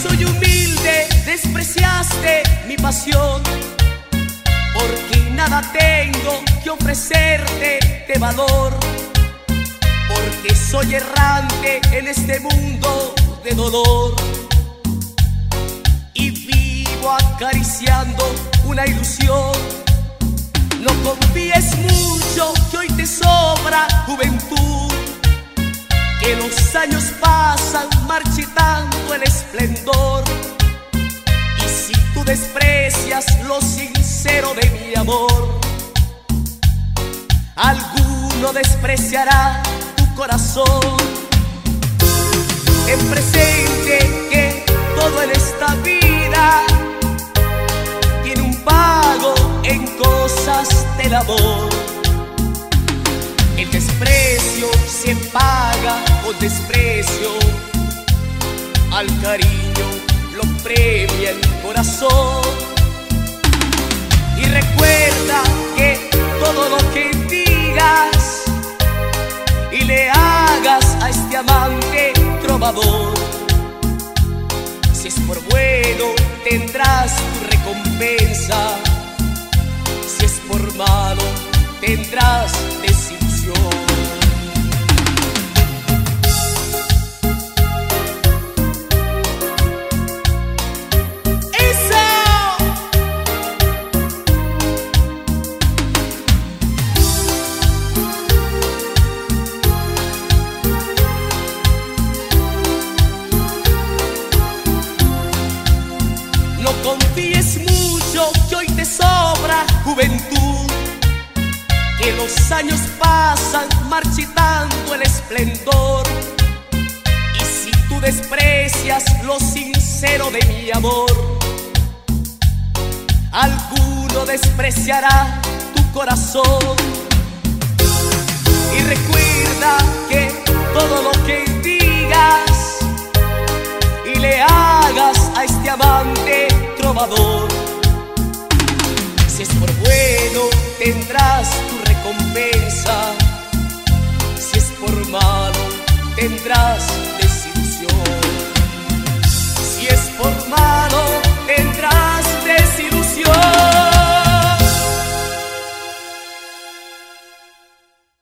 Soy humilde, despreciaste mi pasión. porque nada tengo que ofrecerte de valor. Porque soy errante en este mundo de dolor. Y vivo acariciando una ilusión. No confíes mucho que hoy te sobra juventud. Que los años pasan marchando sincero de mi amor. Alguno despreciará tu corazón. En presente que todo en esta vida tiene un pago en cosas del amor. El desprecio se paga con desprecio al cariño lo premia el corazón. Que y le hagas a este amante trovador, si es por bueno tendrás tu recompensa, si es por malo tendrás desilusión. Los años pasan marchitando el esplendor. Y si tú desprecias lo sincero de mi amor, alguno despreciará tu corazón. Y recuerda que todo lo que digas y le hagas a este amante si es por bueno, tendrás tu recompensa. Si es por malo, tendrás